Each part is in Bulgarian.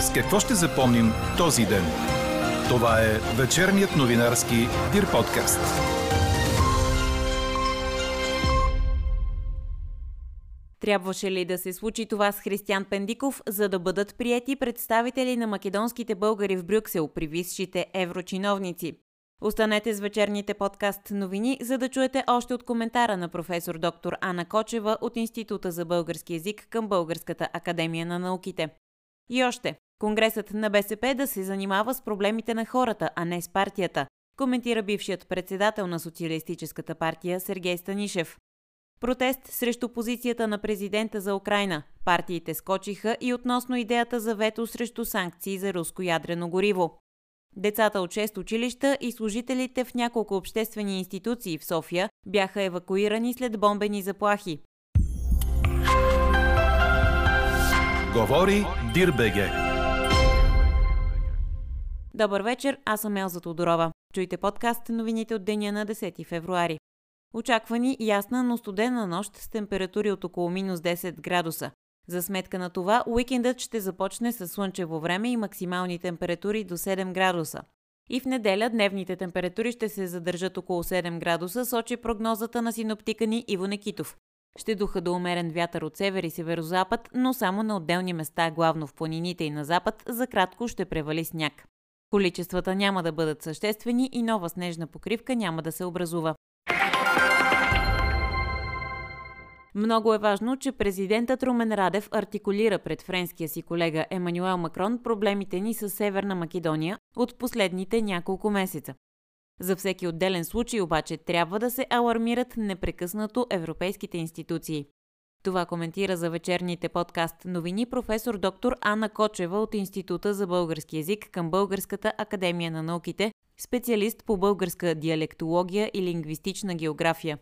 С какво ще запомним този ден? Това е вечерният новинарски Дир подкаст. Трябваше ли да се случи това с Християн Пендиков, за да бъдат приети представители на македонските българи в Брюксел при висшите еврочиновници? Останете с вечерните подкаст новини, за да чуете още от коментара на професор доктор Ана Кочева от Института за български язик към Българската академия на науките. И още, Конгресът на БСП да се занимава с проблемите на хората, а не с партията, коментира бившият председател на Социалистическата партия Сергей Станишев. Протест срещу позицията на президента за Украина. Партиите скочиха и относно идеята за вето срещу санкции за руско ядрено гориво. Децата от 6 училища и служителите в няколко обществени институции в София бяха евакуирани след бомбени заплахи. Говори Дирбеге. Добър вечер, аз съм Елза Тодорова. Чуйте подкаст новините от деня на 10 февруари. Очаквани ясна, но студена нощ с температури от около минус 10 градуса. За сметка на това, уикендът ще започне с слънчево време и максимални температури до 7 градуса. И в неделя дневните температури ще се задържат около 7 градуса, сочи прогнозата на синоптика ни Иво Некитов. Ще духа до умерен вятър от север и северозапад, но само на отделни места, главно в планините и на запад, за кратко ще превали сняг. Количествата няма да бъдат съществени и нова снежна покривка няма да се образува. Много е важно, че президентът Румен Радев артикулира пред френския си колега Емануел Макрон проблемите ни с Северна Македония от последните няколко месеца. За всеки отделен случай обаче трябва да се алармират непрекъснато европейските институции. Това коментира за вечерните подкаст новини професор доктор Анна Кочева от Института за български язик към Българската академия на науките, специалист по българска диалектология и лингвистична география.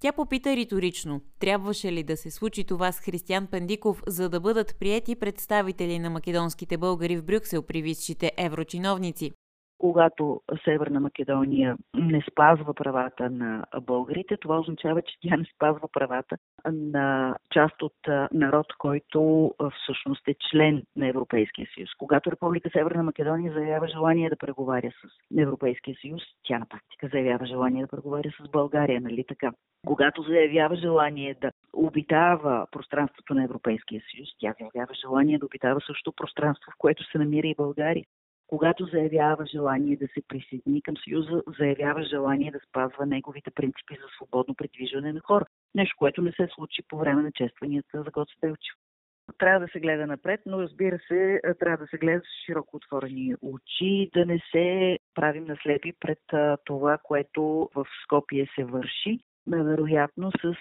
Тя попита риторично, трябваше ли да се случи това с Християн Пендиков, за да бъдат приети представители на македонските българи в Брюксел при висшите еврочиновници когато Северна Македония не спазва правата на българите, това означава, че тя не спазва правата на част от народ, който всъщност е член на Европейския съюз. Когато Република Северна Македония заявява желание да преговаря с Европейския съюз, тя на практика заявява желание да преговаря с България, нали така? Когато заявява желание да обитава пространството на Европейския съюз, тя заявява желание да обитава също пространство, в което се намира и България когато заявява желание да се присъедини към Съюза, заявява желание да спазва неговите принципи за свободно придвижване на хора. Нещо, което не се случи по време на честванията за Гоце Делчев. Трябва да се гледа напред, но разбира се, трябва да се гледа с широко отворени очи, да не се правим наслепи пред това, което в Скопие се върши, вероятно с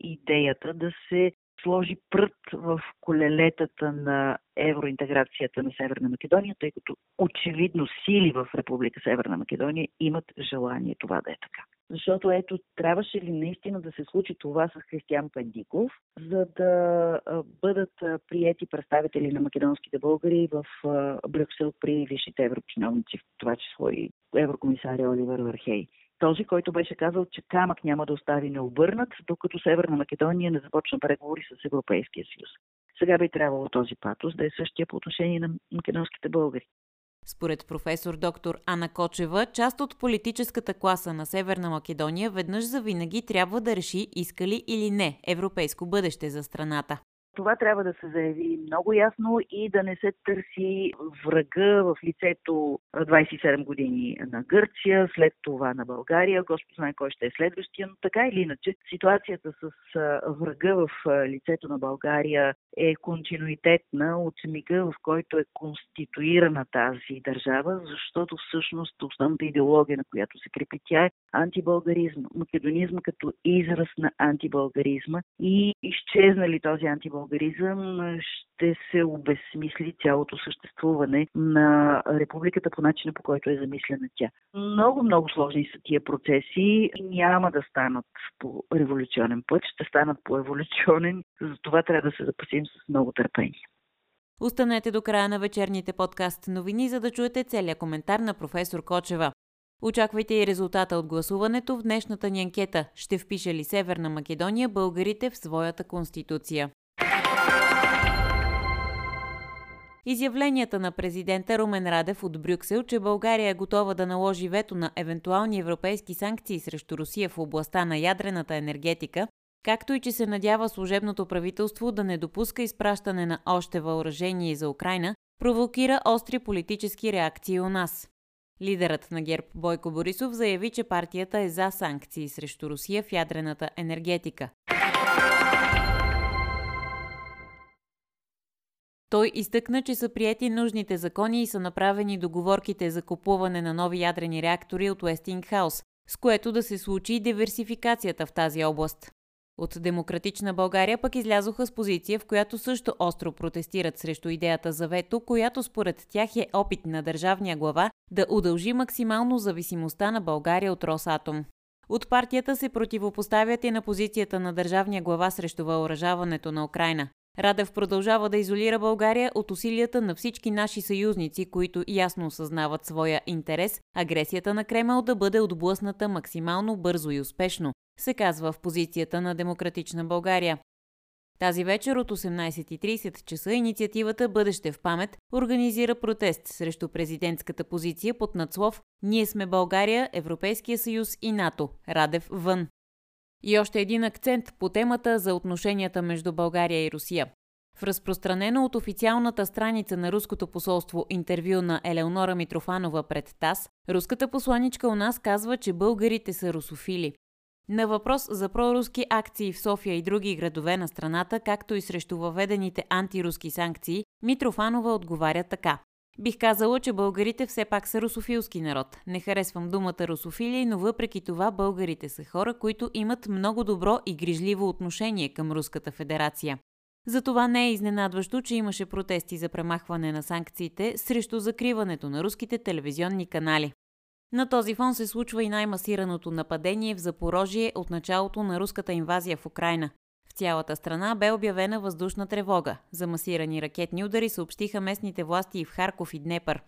идеята да се сложи прът в колелетата на евроинтеграцията на Северна Македония, тъй като очевидно сили в Република Северна Македония имат желание това да е така. Защото ето, трябваше ли наистина да се случи това с Християн Пендиков, за да бъдат приети представители на македонските българи в Брюксел при висшите европчиновници, в това число и еврокомисаря Оливер Вархей този, който беше казал, че камък няма да остави необърнат, докато Северна Македония не започна преговори с Европейския съюз. Сега би трябвало този патос да е същия по отношение на македонските българи. Според професор доктор Ана Кочева, част от политическата класа на Северна Македония веднъж за винаги трябва да реши искали или не европейско бъдеще за страната. Това трябва да се заяви много ясно и да не се търси врага в лицето 27 години на Гърция, след това на България. Господ знае кой ще е следващия, но така или иначе ситуацията с врага в лицето на България е континуитетна от мига, в който е конституирана тази държава, защото всъщност основната идеология, на която се крепи тя е антибългаризма. Македонизма като израз на антибългаризма и изчезнали този антибългаризм българизъм ще се обезсмисли цялото съществуване на републиката по начина по който е замислена тя. Много, много сложни са тия процеси. Няма да станат по революционен път, ще станат по еволюционен. Затова трябва да се запасим с много търпение. Останете до края на вечерните подкаст новини, за да чуете целият коментар на професор Кочева. Очаквайте и резултата от гласуването в днешната ни анкета. Ще впише ли Северна Македония българите в своята конституция? Изявленията на президента Румен Радев от Брюксел, че България е готова да наложи вето на евентуални европейски санкции срещу Русия в областта на ядрената енергетика, както и че се надява служебното правителство да не допуска изпращане на още въоръжение за Украина, провокира остри политически реакции у нас. Лидерът на ГЕРБ Бойко Борисов заяви, че партията е за санкции срещу Русия в ядрената енергетика. Той изтъкна, че са прияти нужните закони и са направени договорките за купуване на нови ядрени реактори от Уестингхаус, с което да се случи диверсификацията в тази област. От Демократична България пък излязоха с позиция, в която също остро протестират срещу идеята за вето, която според тях е опит на държавния глава да удължи максимално зависимостта на България от Росатом. От партията се противопоставят и на позицията на държавния глава срещу въоръжаването на Украина. Радев продължава да изолира България от усилията на всички наши съюзници, които ясно осъзнават своя интерес агресията на Кремъл да бъде отблъсната максимално бързо и успешно, се казва в позицията на Демократична България. Тази вечер от 18.30 часа инициативата Бъдеще в памет организира протест срещу президентската позиция под надслов Ние сме България, Европейския съюз и НАТО. Радев вън. И още един акцент по темата за отношенията между България и Русия. В разпространено от официалната страница на руското посолство интервю на Елеонора Митрофанова пред ТАС, руската посланичка у нас казва, че българите са русофили. На въпрос за проруски акции в София и други градове на страната, както и срещу въведените антируски санкции, Митрофанова отговаря така. Бих казала, че българите все пак са русофилски народ. Не харесвам думата русофили, но въпреки това българите са хора, които имат много добро и грижливо отношение към Руската федерация. Затова не е изненадващо, че имаше протести за премахване на санкциите срещу закриването на руските телевизионни канали. На този фон се случва и най-масираното нападение в Запорожие от началото на руската инвазия в Украина. Цялата страна бе обявена въздушна тревога. За масирани ракетни удари съобщиха местните власти и в Харков и Днепър.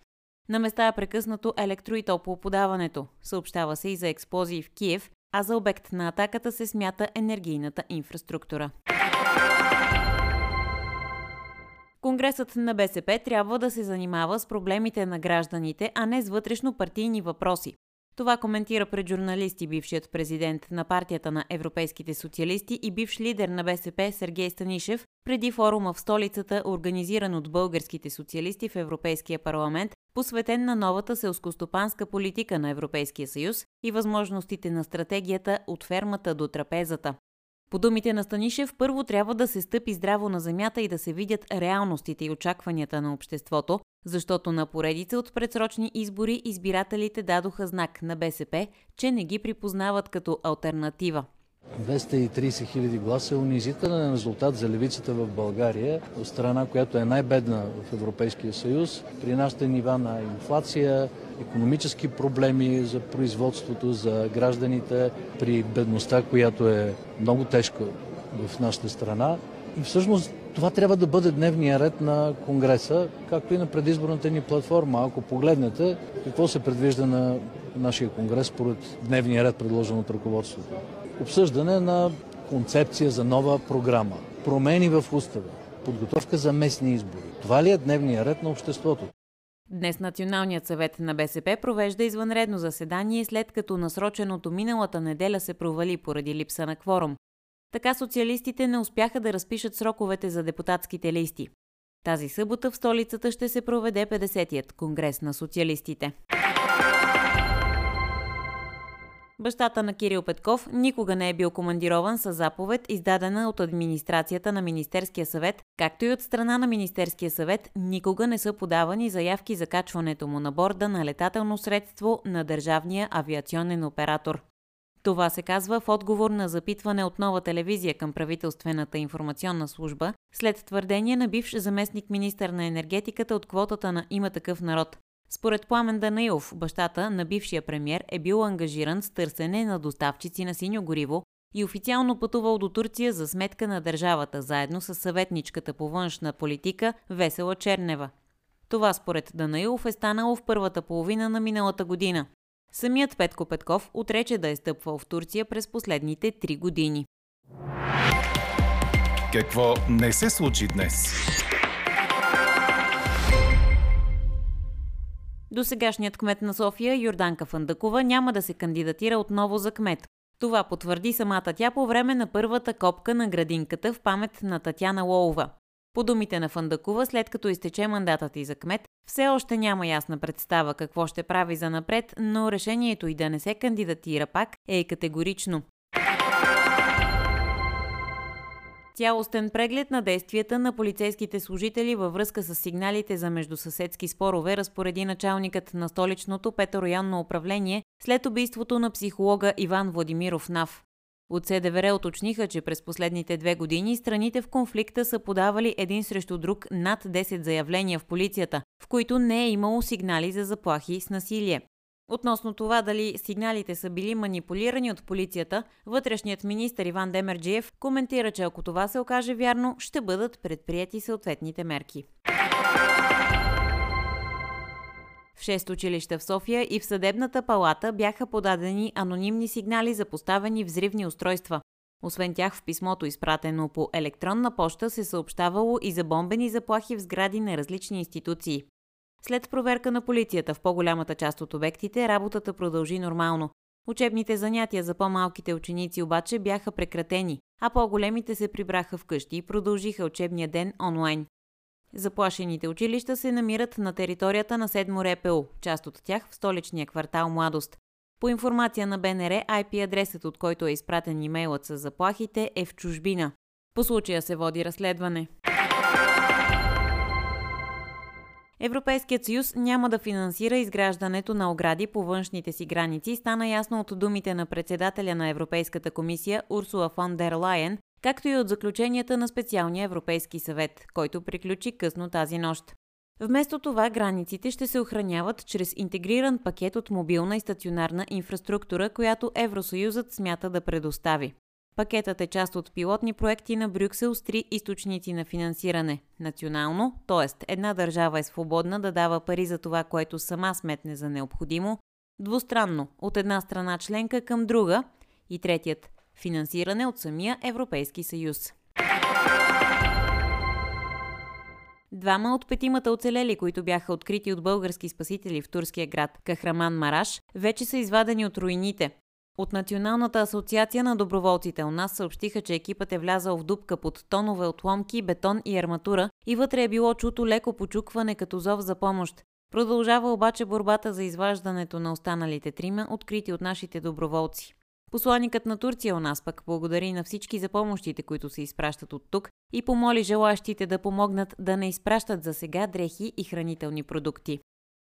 На места е прекъснато електро- и топлоподаването. Съобщава се и за експлозии в Киев, а за обект на атаката се смята енергийната инфраструктура. Конгресът на БСП трябва да се занимава с проблемите на гражданите, а не с вътрешно партийни въпроси. Това коментира пред журналисти бившият президент на партията на европейските социалисти и бивш лидер на БСП Сергей Станишев преди форума в столицата, организиран от българските социалисти в Европейския парламент, посветен на новата селскостопанска политика на Европейския съюз и възможностите на стратегията от фермата до трапезата. По думите на Станишев, първо трябва да се стъпи здраво на земята и да се видят реалностите и очакванията на обществото, защото на поредица от предсрочни избори избирателите дадоха знак на БСП, че не ги припознават като альтернатива. 230 хиляди гласа е унизителен резултат за левицата в България, страна, която е най-бедна в Европейския съюз, при нашите нива на инфлация, економически проблеми за производството, за гражданите, при бедността, която е много тежка в нашата страна. И всъщност това трябва да бъде дневния ред на Конгреса, както и на предизборната ни платформа. Ако погледнете какво се предвижда на нашия Конгрес според дневния ред, предложен от ръководството. Обсъждане на концепция за нова програма, промени в устава, подготовка за местни избори. Това ли е дневния ред на обществото? Днес Националният съвет на БСП провежда извънредно заседание, след като насроченото миналата неделя се провали поради липса на кворум. Така социалистите не успяха да разпишат сроковете за депутатските листи. Тази събота в столицата ще се проведе 50-тият конгрес на социалистите. Бащата на Кирил Петков никога не е бил командирован с заповед, издадена от администрацията на Министерския съвет, както и от страна на Министерския съвет никога не са подавани заявки за качването му на борда на летателно средство на държавния авиационен оператор. Това се казва в отговор на запитване от нова телевизия към правителствената информационна служба, след твърдение на бивш заместник министър на енергетиката от квотата на има такъв народ. Според Пламен Данаилов, бащата на бившия премьер е бил ангажиран с търсене на доставчици на синьо гориво и официално пътувал до Турция за сметка на държавата, заедно с съветничката по външна политика Весела Чернева. Това според Данаилов е станало в първата половина на миналата година. Самият Петко Петков отрече да е стъпвал в Турция през последните три години. Какво не се случи днес? Досегашният кмет на София, Йорданка Фандакова, няма да се кандидатира отново за кмет. Това потвърди самата тя по време на първата копка на градинката в памет на Татяна Лоува. По думите на Фандакова, след като изтече мандатът и за кмет, все още няма ясна представа какво ще прави за напред, но решението и да не се кандидатира пак е категорично. Цялостен преглед на действията на полицейските служители във връзка с сигналите за междусъседски спорове разпореди началникът на столичното петороянно управление след убийството на психолога Иван Владимиров Нав. От СДВР уточниха, че през последните две години страните в конфликта са подавали един срещу друг над 10 заявления в полицията, в които не е имало сигнали за заплахи с насилие. Относно това дали сигналите са били манипулирани от полицията, вътрешният министр Иван Демерджиев коментира, че ако това се окаже вярно, ще бъдат предприяти съответните мерки. В шест училища в София и в съдебната палата бяха подадени анонимни сигнали за поставени взривни устройства. Освен тях в писмото, изпратено по електронна поща, се съобщавало и за бомбени заплахи в сгради на различни институции. След проверка на полицията в по-голямата част от обектите, работата продължи нормално. Учебните занятия за по-малките ученици обаче бяха прекратени, а по-големите се прибраха вкъщи и продължиха учебния ден онлайн. Заплашените училища се намират на територията на Седмо РПУ, част от тях в столичния квартал Младост. По информация на БНР, IP адресът, от който е изпратен имейлът с заплахите, е в чужбина. По случая се води разследване. Европейският съюз няма да финансира изграждането на огради по външните си граници, стана ясно от думите на председателя на Европейската комисия Урсула фон дер Лайен, както и от заключенията на специалния Европейски съвет, който приключи късно тази нощ. Вместо това границите ще се охраняват чрез интегриран пакет от мобилна и стационарна инфраструктура, която Евросъюзът смята да предостави. Пакетът е част от пилотни проекти на Брюксел с три източници на финансиране. Национално, т.е. една държава е свободна да дава пари за това, което сама сметне за необходимо, двустранно, от една страна членка към друга и третият – финансиране от самия Европейски съюз. Двама от петимата оцелели, които бяха открити от български спасители в турския град Кахраман Мараш, вече са извадени от руините. От Националната асоциация на доброволците у нас съобщиха, че екипът е влязал в дупка под тонове отломки, бетон и арматура и вътре е било чуто леко почукване като зов за помощ. Продължава обаче борбата за изваждането на останалите трима, открити от нашите доброволци. Посланникът на Турция у нас пък благодари на всички за помощите, които се изпращат от тук и помоли желащите да помогнат да не изпращат за сега дрехи и хранителни продукти.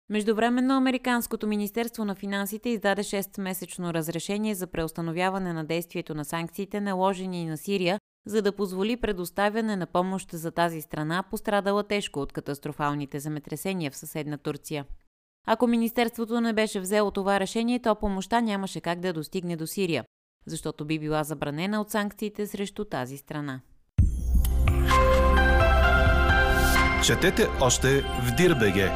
Междувременно Американското Министерство на финансите издаде 6-месечно разрешение за преустановяване на действието на санкциите, наложени на Сирия, за да позволи предоставяне на помощ за тази страна, пострадала тежко от катастрофалните земетресения в съседна Турция. Ако Министерството не беше взело това решение, то помощта нямаше как да достигне до Сирия, защото би била забранена от санкциите срещу тази страна. Четете още в Дирбеге!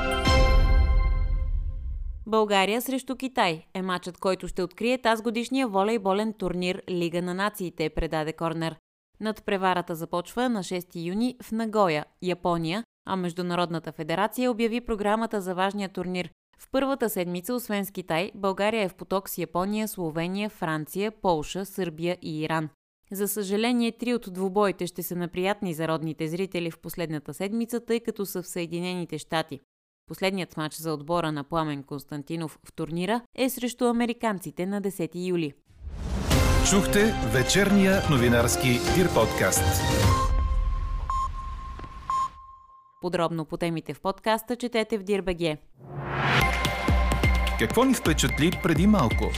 България срещу Китай е матчът, който ще открие тази годишния волейболен турнир Лига на нациите, предаде Корнер. Над преварата започва на 6 юни в Нагоя, Япония, а Международната федерация обяви програмата за важния турнир. В първата седмица, освен с Китай, България е в поток с Япония, Словения, Франция, Полша, Сърбия и Иран. За съжаление, три от двубоите ще са наприятни за родните зрители в последната седмица, тъй като са в Съединените щати. Последният матч за отбора на Пламен Константинов в турнира е срещу американците на 10 юли. Чухте вечерния новинарски Дир подкаст. Подробно по темите в подкаста четете в Дирбеге. Какво ни впечатли преди малко?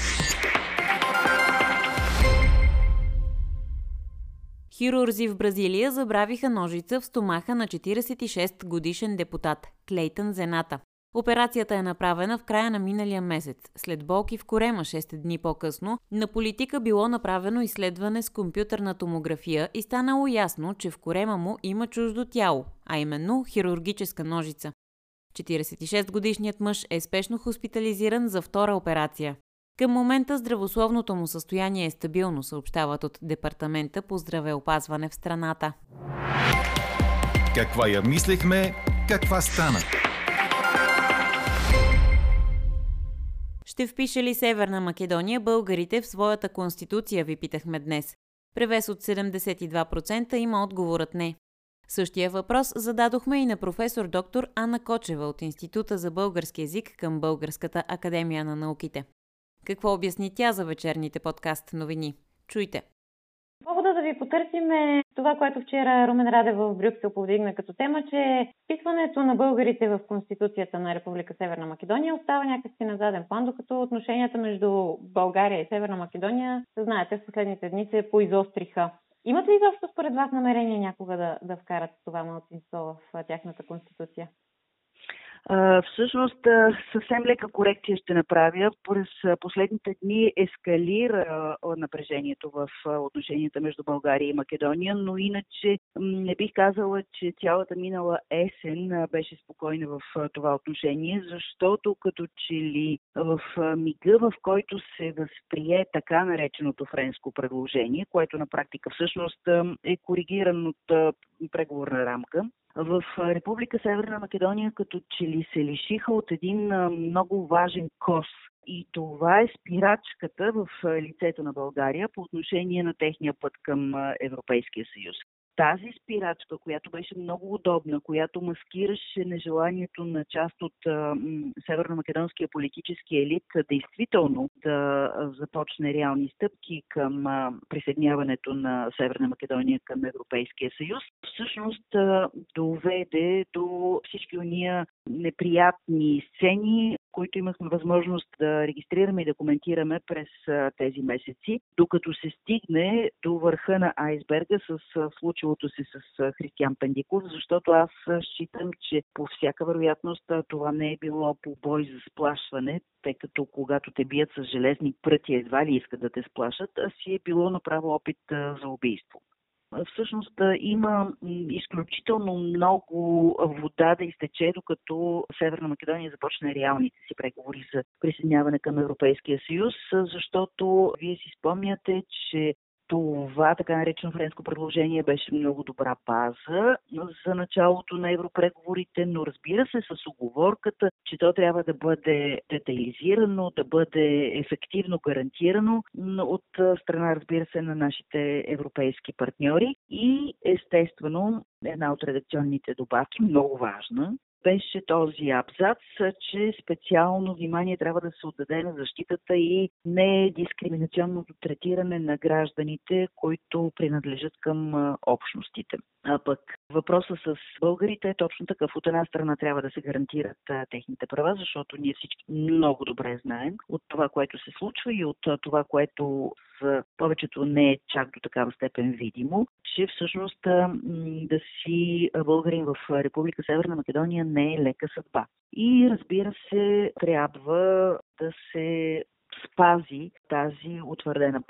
Хирурзи в Бразилия забравиха ножица в стомаха на 46 годишен депутат Клейтън Зената. Операцията е направена в края на миналия месец. След болки в корема 6 дни по-късно, на политика било направено изследване с компютърна томография и станало ясно, че в корема му има чуждо тяло, а именно хирургическа ножица. 46-годишният мъж е спешно хоспитализиран за втора операция. Към момента здравословното му състояние е стабилно, съобщават от Департамента по здравеопазване в страната. Каква я мислехме, каква стана? Ще впише ли Северна Македония българите в своята конституция, ви питахме днес. Превес от 72% има отговорът не. Същия въпрос зададохме и на професор доктор Анна Кочева от Института за български язик към Българската академия на науките. Какво обясни тя за вечерните подкаст новини? Чуйте! Повода да ви потърсим е това, което вчера Румен Радев в Брюксел повдигна като тема, че вписването на българите в Конституцията на Република Северна Македония остава някакси на заден план, докато отношенията между България и Северна Македония, знаете, в последните дни се поизостриха. Имат ли изобщо според вас намерение някога да, да вкарат това малцинство в тяхната конституция? Всъщност, съвсем лека корекция ще направя. През последните дни ескалира напрежението в отношенията между България и Македония, но иначе не бих казала, че цялата минала есен беше спокойна в това отношение, защото като че ли в мига, в който се възприе така нареченото френско предложение, което на практика всъщност е коригиран от преговорна рамка, в Република Северна Македония като че ли се лишиха от един много важен кос. И това е спирачката в лицето на България по отношение на техния път към Европейския съюз тази спирачка, която беше много удобна, която маскираше нежеланието на част от северно-македонския политически елит действително да започне реални стъпки към присъединяването на Северна Македония към Европейския съюз, всъщност доведе до всички уния неприятни сцени, които имахме възможност да регистрираме и да коментираме през тези месеци, докато се стигне до върха на айсберга с случилото се с Християн Пендиков, защото аз считам, че по всяка вероятност това не е било по бой за сплашване, тъй като когато те бият с железни пръти едва ли искат да те сплашат, а си е било направо опит за убийство всъщност има изключително много вода да изтече, докато Северна Македония започне реалните си преговори за присъединяване към Европейския съюз, защото вие си спомняте, че това така наречено френско предложение беше много добра база за началото на европреговорите, но разбира се с оговорката, че то трябва да бъде детайлизирано, да бъде ефективно гарантирано от страна, разбира се, на нашите европейски партньори. И естествено една от редакционните добавки, много важна, беше този абзац, че специално внимание трябва да се отдаде на защитата и не дискриминационното третиране на гражданите, които принадлежат към общностите. А пък въпроса с българите е точно такъв. От една страна трябва да се гарантират а, техните права, защото ние всички много добре знаем от това, което се случва и от това, което за повечето не е чак до такава степен видимо, че всъщност да си българин в Република Северна Македония не е лека съдба. И разбира се, трябва да се спази тази утвърдена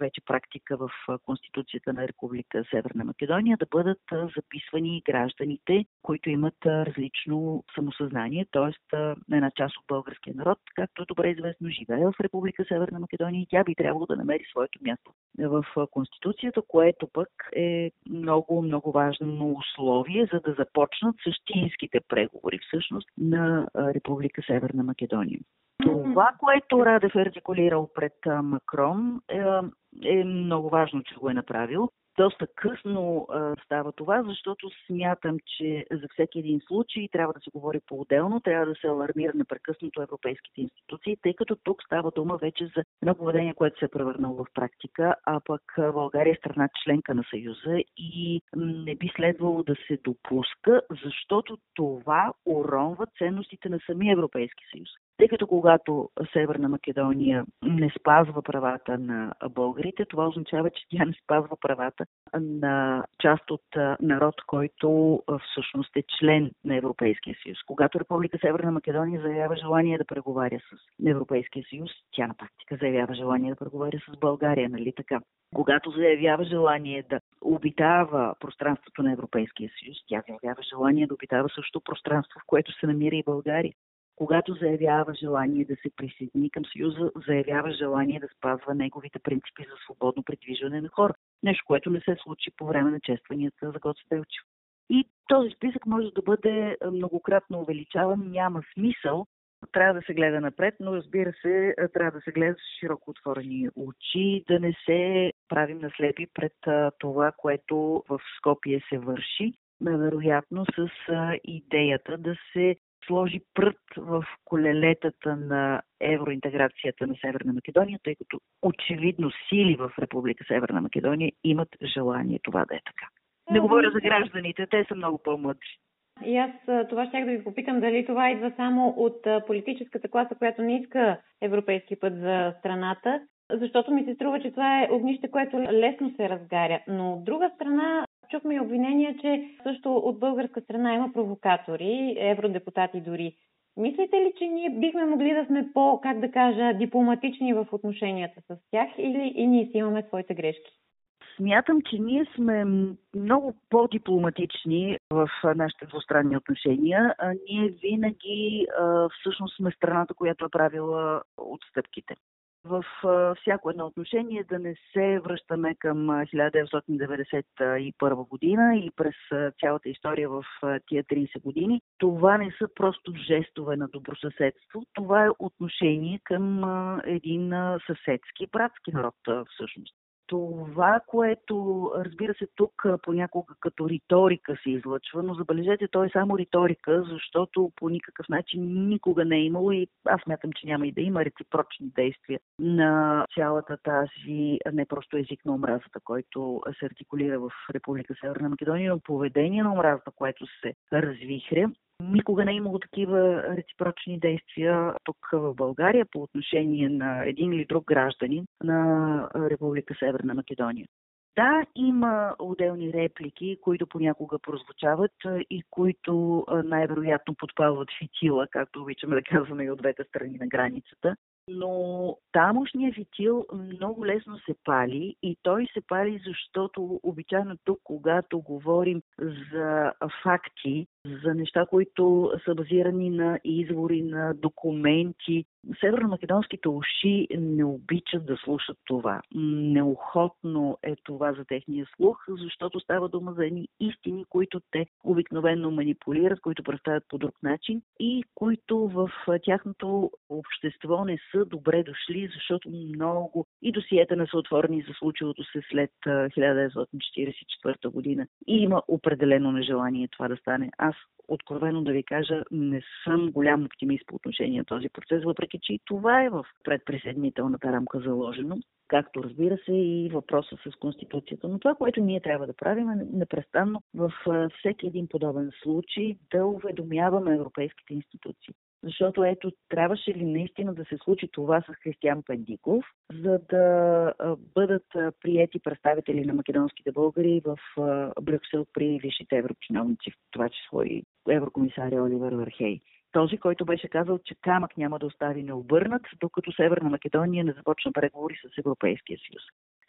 вече практика в Конституцията на Република Северна Македония да бъдат записвани гражданите, които имат различно самосъзнание, т.е. една част от българския народ, както е добре известно, живее в Република Северна Македония и тя би трябвало да намери своето място в Конституцията, което пък е много, много важно условие, за да започнат същинските преговори всъщност на Република Северна Македония. Това, което Радев е артикулирал пред Макрон, е, е много важно, че го е направил доста късно а, става това, защото смятам, че за всеки един случай трябва да се говори по-отделно, трябва да се алармира непрекъснато европейските институции, тъй като тук става дума вече за едно поведение, което се е превърнало в практика, а пък България е страна членка на Съюза и не би следвало да се допуска, защото това уронва ценностите на самия Европейски съюз. Тъй като когато Северна Македония не спазва правата на българите, това означава, че тя не спазва правата на част от народ, който всъщност е член на Европейския съюз. Когато Република Северна Македония заявява желание да преговаря с Европейския съюз, тя на практика заявява желание да преговаря с България, нали така? Когато заявява желание да обитава пространството на Европейския съюз, тя заявява желание да обитава също пространство, в което се намира и България когато заявява желание да се присъедини към Съюза, заявява желание да спазва неговите принципи за свободно придвижване на хора. Нещо, което не се случи по време на честванията за Гоце Делчев. И този списък може да бъде многократно увеличаван. Няма смисъл трябва да се гледа напред, но разбира се, трябва да се гледа с широко отворени очи, да не се правим наслепи пред това, което в Скопие се върши. Вероятно с идеята да се сложи прът в колелетата на евроинтеграцията на Северна Македония, тъй като очевидно сили в Република Северна Македония имат желание това да е така. Не говоря за гражданите, те са много по-мъдри. И аз това щях да ви попитам дали това идва само от политическата класа, която не иска европейски път за страната, защото ми се струва, че това е огнище, което лесно се разгаря. Но от друга страна, чухме и обвинения, че също от българска страна има провокатори, евродепутати дори. Мислите ли, че ние бихме могли да сме по, как да кажа, дипломатични в отношенията с тях или и ние си имаме своите грешки? Смятам, че ние сме много по-дипломатични в нашите двустранни отношения. Ние винаги всъщност сме страната, която е правила отстъпките. В всяко едно отношение да не се връщаме към 1991 година и през цялата история в тия 30 години. Това не са просто жестове на добросъседство, това е отношение към един съседски, братски народ всъщност това, което, разбира се, тук понякога като риторика се излъчва, но забележете, то е само риторика, защото по никакъв начин никога не е имало и аз мятам, че няма и да има реципрочни действия на цялата тази, не просто език на омразата, който се артикулира в Република Северна Македония, но поведение на омразата, което се развихря. Никога не е имало такива реципрочни действия тук в България по отношение на един или друг гражданин на Република Северна Македония. Да, има отделни реплики, които понякога прозвучават и които най-вероятно подпалват фитила, както обичаме да казваме и от двете страни на границата. Но тамошният фитил много лесно се пали и той се пали, защото обичайно тук, когато говорим за факти, за неща, които са базирани на извори, на документи. Северно-македонските уши не обичат да слушат това. Неохотно е това за техния слух, защото става дума за едни истини, които те обикновенно манипулират, които представят по друг начин и които в тяхното общество не са добре дошли, защото много и досиета не са отворени за случилото се след 1944 година. И има определено нежелание това да стане. Аз откровено да ви кажа, не съм голям оптимист по отношение на този процес, въпреки че и това е в предприсъединителната рамка заложено, както разбира се и въпроса с Конституцията. Но това, което ние трябва да правим е непрестанно в всеки един подобен случай да уведомяваме европейските институции. Защото ето, трябваше ли наистина да се случи това с Християн Пендиков, за да бъдат приети представители на македонските българи в Брюксел при висшите еврочиновници, в това число и еврокомисаря Оливер Върхей. Този, който беше казал, че камък няма да остави необърнат, докато Северна Македония не започна преговори с Европейския съюз.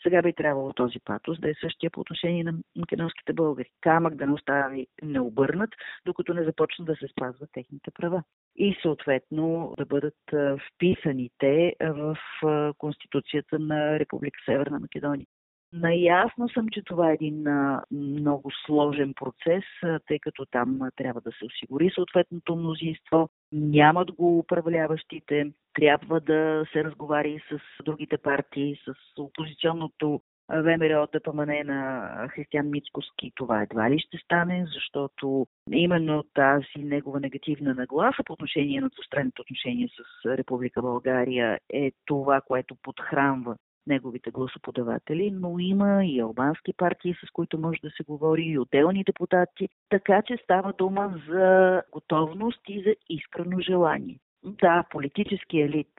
Сега би трябвало този патос да е същия по отношение на македонските българи. Камък да не остави необърнат, докато не започнат да се спазват техните права. И съответно да бъдат вписани те в Конституцията на Република Северна Македония. Наясно съм, че това е един много сложен процес, тъй като там трябва да се осигури съответното мнозинство. Нямат го управляващите. Трябва да се разговари с другите партии, с опозиционното ВМРО ДПМН на Християн Мицкоски. Това едва ли ще стане, защото именно тази негова негативна нагласа по отношение на двустранните отношения с Република България е това, което подхранва неговите гласоподаватели, но има и албански партии, с които може да се говори, и отделни депутати, така че става дума за готовност и за искрено желание. Да, политически елит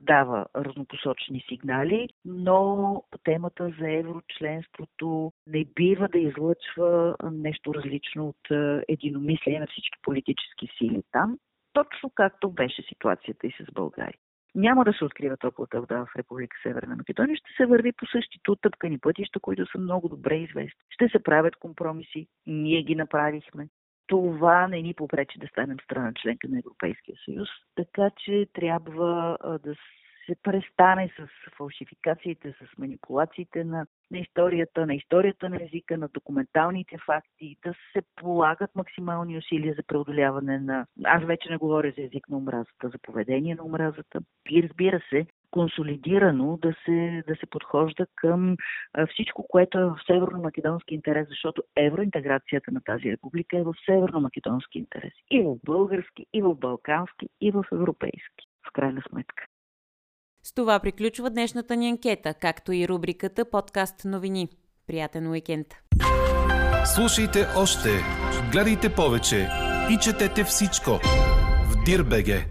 дава разнопосочни сигнали, но темата за еврочленството не бива да излъчва нещо различно от единомислие на всички политически сили там, точно както беше ситуацията и с България няма да се открива топлата вода в Република Северна Македония, ще се върви по същите оттъпкани пътища, които са много добре известни. Ще се правят компромиси, ние ги направихме. Това не ни попречи да станем страна членка на Европейския съюз, така че трябва да се престане с фалшификациите, с манипулациите на на историята, на историята на езика, на документалните факти, да се полагат максимални усилия за преодоляване на... Аз вече не говоря за език на омразата, за поведение на омразата. И разбира се, консолидирано да се, да се подхожда към всичко, което е в северно-македонски интерес, защото евроинтеграцията на тази република е в северно-македонски интерес. И в български, и в балкански, и в европейски, в крайна сметка. С това приключва днешната ни анкета, както и рубриката Подкаст новини. Приятен уикенд! Слушайте още, гледайте повече и четете всичко в Дирбеге.